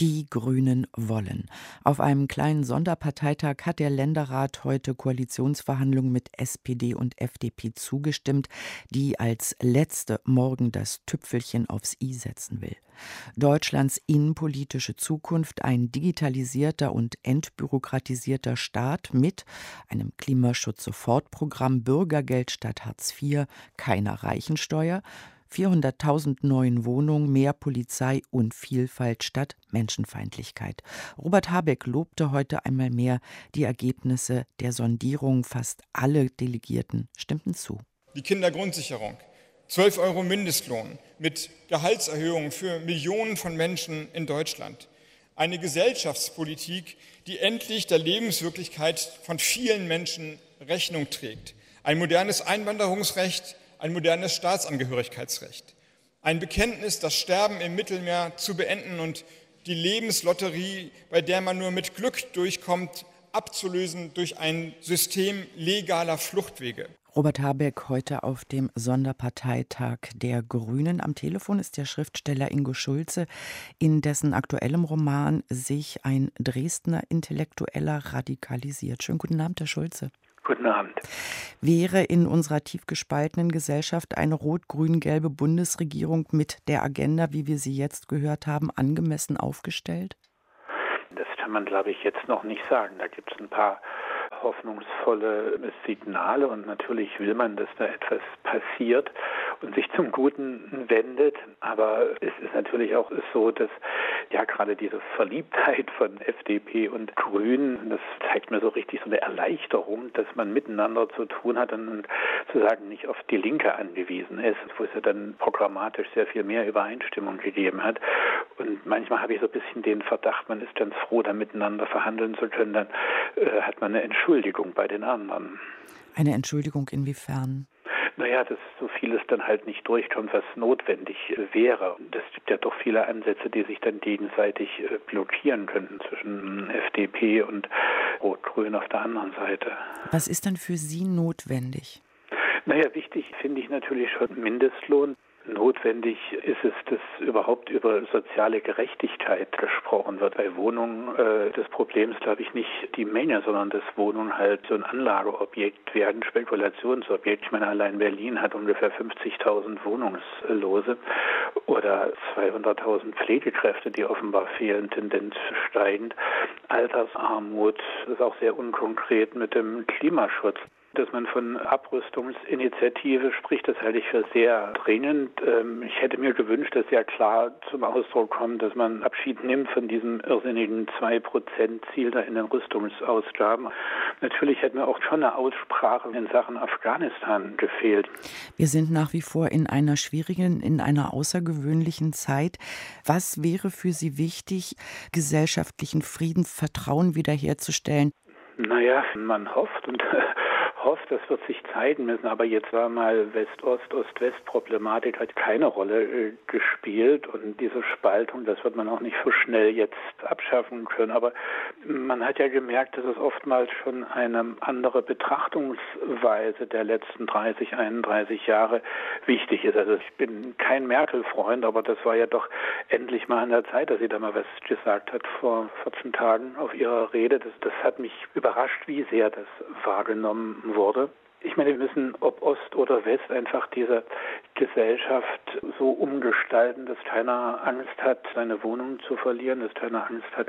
die Grünen wollen. Auf einem kleinen Sonderparteitag hat der Länderrat heute Koalitionsverhandlungen mit SPD und FDP zugestimmt, die als letzte morgen das Tüpfelchen aufs i setzen will. Deutschlands innenpolitische Zukunft ein digitalisierter und entbürokratisierter Staat mit einem Klimaschutz-Sofortprogramm Bürgergeld statt Hartz IV, keiner Reichensteuer, 400.000 neuen Wohnungen, mehr Polizei und Vielfalt statt Menschenfeindlichkeit. Robert Habeck lobte heute einmal mehr die Ergebnisse der Sondierung. Fast alle Delegierten stimmten zu. Die Kindergrundsicherung, 12 Euro Mindestlohn mit Gehaltserhöhungen für Millionen von Menschen in Deutschland. Eine Gesellschaftspolitik, die endlich der Lebenswirklichkeit von vielen Menschen Rechnung trägt. Ein modernes Einwanderungsrecht, ein modernes Staatsangehörigkeitsrecht, ein Bekenntnis, das Sterben im Mittelmeer zu beenden und die Lebenslotterie, bei der man nur mit Glück durchkommt, abzulösen durch ein System legaler Fluchtwege. Robert Habeck heute auf dem Sonderparteitag der Grünen. Am Telefon ist der Schriftsteller Ingo Schulze, in dessen aktuellem Roman sich ein Dresdner Intellektueller radikalisiert. Schönen guten Abend, Herr Schulze. Guten Abend. Wäre in unserer tief gespaltenen Gesellschaft eine rot-grün-gelbe Bundesregierung mit der Agenda, wie wir sie jetzt gehört haben, angemessen aufgestellt? Das kann man, glaube ich, jetzt noch nicht sagen. Da gibt es ein paar hoffnungsvolle Signale und natürlich will man, dass da etwas passiert und sich zum Guten wendet. Aber es ist natürlich auch so, dass ja gerade diese Verliebtheit von FDP und Grünen, das zeigt mir so richtig so eine Erleichterung, dass man miteinander zu tun hat und sozusagen nicht auf die Linke angewiesen ist, wo es ja dann programmatisch sehr viel mehr Übereinstimmung gegeben hat. Und manchmal habe ich so ein bisschen den Verdacht, man ist ganz froh, da miteinander verhandeln zu können, dann äh, hat man eine Entschuldigung bei den anderen. Eine Entschuldigung inwiefern? Naja, dass so vieles dann halt nicht durchkommt, was notwendig äh, wäre. Es gibt ja doch viele Ansätze, die sich dann gegenseitig äh, blockieren könnten zwischen FDP und Rot-Grün auf der anderen Seite. Was ist dann für Sie notwendig? Naja, wichtig finde ich natürlich schon Mindestlohn. Notwendig ist es, dass überhaupt über soziale Gerechtigkeit gesprochen wird. Bei Wohnungen äh, das Problem ist, glaube ich, nicht die Menge, sondern dass Wohnungen halt so ein Anlageobjekt werden, Spekulationsobjekt. Ich meine, allein Berlin hat ungefähr 50.000 Wohnungslose oder 200.000 Pflegekräfte, die offenbar fehlen, Tendenz steigend. Altersarmut ist auch sehr unkonkret mit dem Klimaschutz dass man von Abrüstungsinitiative spricht, das halte ich für sehr dringend. Ähm, ich hätte mir gewünscht, dass ja klar zum Ausdruck kommt, dass man Abschied nimmt von diesem irrsinnigen 2-Prozent-Ziel da in den Rüstungsausgaben. Natürlich hätte mir auch schon eine Aussprache in Sachen Afghanistan gefehlt. Wir sind nach wie vor in einer schwierigen, in einer außergewöhnlichen Zeit. Was wäre für Sie wichtig, gesellschaftlichen Frieden, Vertrauen wiederherzustellen? Naja, man hofft und hofft, das wird sich zeigen müssen. Aber jetzt war mal West-Ost, Ost-West-Problematik hat keine Rolle äh, gespielt. Und diese Spaltung, das wird man auch nicht so schnell jetzt abschaffen können. Aber man hat ja gemerkt, dass es oftmals schon eine andere Betrachtungsweise der letzten 30, 31 Jahre wichtig ist. Also ich bin kein Merkel-Freund, aber das war ja doch endlich mal an der Zeit, dass sie da mal was gesagt hat vor 14 Tagen auf ihrer Rede. Das, das hat mich überrascht, wie sehr das wahrgenommen wurde. Ich meine, wir müssen, ob Ost oder West, einfach diese Gesellschaft so umgestalten, dass keiner Angst hat, seine Wohnung zu verlieren, dass keiner Angst hat,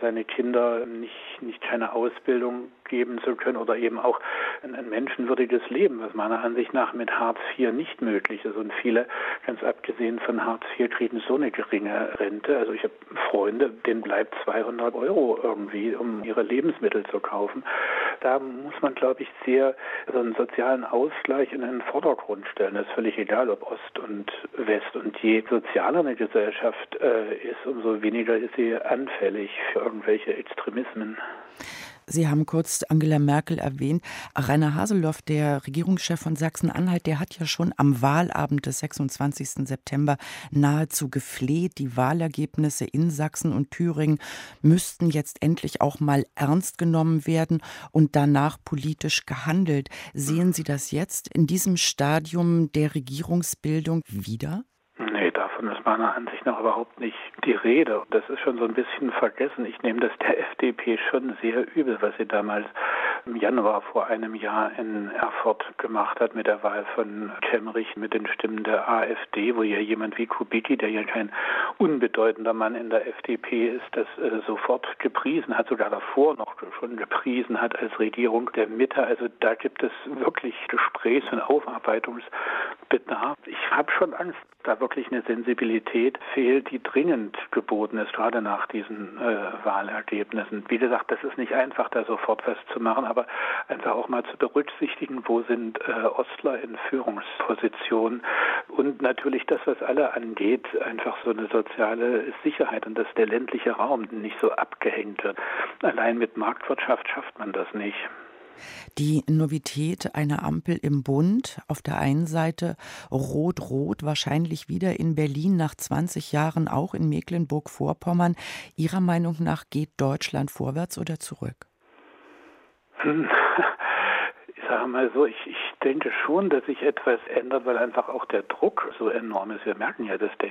seine Kinder nicht, nicht keine Ausbildung geben zu können oder eben auch ein, ein menschenwürdiges Leben, was meiner Ansicht nach mit Hartz IV nicht möglich ist. Und viele, ganz abgesehen von Hartz IV, kriegen so eine geringe Rente. Also ich habe Freunde, denen bleibt 200 Euro irgendwie, um ihre Lebensmittel zu kaufen. Da muss man, glaube ich, sehr so einen sozialen Ausgleich in den Vordergrund stellen. Das ist völlig egal, ob Ost und West. Und je sozialer eine Gesellschaft äh, ist, umso weniger ist sie anfällig für irgendwelche Extremismen. Sie haben kurz Angela Merkel erwähnt. Rainer Haseloff, der Regierungschef von Sachsen-Anhalt, der hat ja schon am Wahlabend des 26. September nahezu gefleht. Die Wahlergebnisse in Sachsen und Thüringen müssten jetzt endlich auch mal ernst genommen werden und danach politisch gehandelt. Sehen Sie das jetzt in diesem Stadium der Regierungsbildung wieder? Davon ist meiner Ansicht nach überhaupt nicht die Rede. Das ist schon so ein bisschen vergessen. Ich nehme das der FDP schon sehr übel, was sie damals im Januar vor einem Jahr in Erfurt gemacht hat mit der Wahl von Kemmerich mit den Stimmen der AfD, wo ja jemand wie Kubicki, der ja kein unbedeutender Mann in der FDP ist, das äh, sofort gepriesen hat, sogar davor noch schon gepriesen hat als Regierung der Mitte. Also da gibt es wirklich Gesprächs- und Aufarbeitungsbedarf. Ich habe schon Angst, da wirklich eine Sensibilität fehlt, die dringend geboten ist, gerade nach diesen äh, Wahlergebnissen. Wie gesagt, das ist nicht einfach, da sofort was zu machen, aber einfach auch mal zu berücksichtigen, wo sind äh, Ostler in Führungspositionen und natürlich das, was alle angeht, einfach so eine soziale Sicherheit und dass der ländliche Raum nicht so abgehängt wird. Allein mit Marktwirtschaft schafft man das nicht. Die Novität einer Ampel im Bund, auf der einen Seite rot-rot, wahrscheinlich wieder in Berlin nach 20 Jahren, auch in Mecklenburg-Vorpommern. Ihrer Meinung nach geht Deutschland vorwärts oder zurück? Hm. Ich sage mal so, ich, ich denke schon, dass sich etwas ändert, weil einfach auch der Druck so enorm ist. Wir merken ja, dass äh,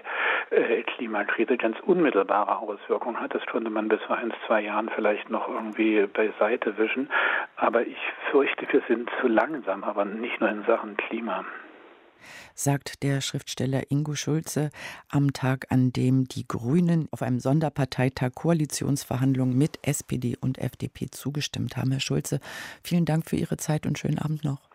Klimakrise ganz unmittelbare Auswirkungen hat. Das konnte man bis vor ein, zwei Jahren vielleicht noch irgendwie beiseite wischen. Aber ich fürchte, wir sind zu langsam, aber nicht nur in Sachen Klima sagt der Schriftsteller Ingo Schulze am Tag, an dem die Grünen auf einem Sonderparteitag Koalitionsverhandlungen mit SPD und FDP zugestimmt haben. Herr Schulze, vielen Dank für Ihre Zeit und schönen Abend noch.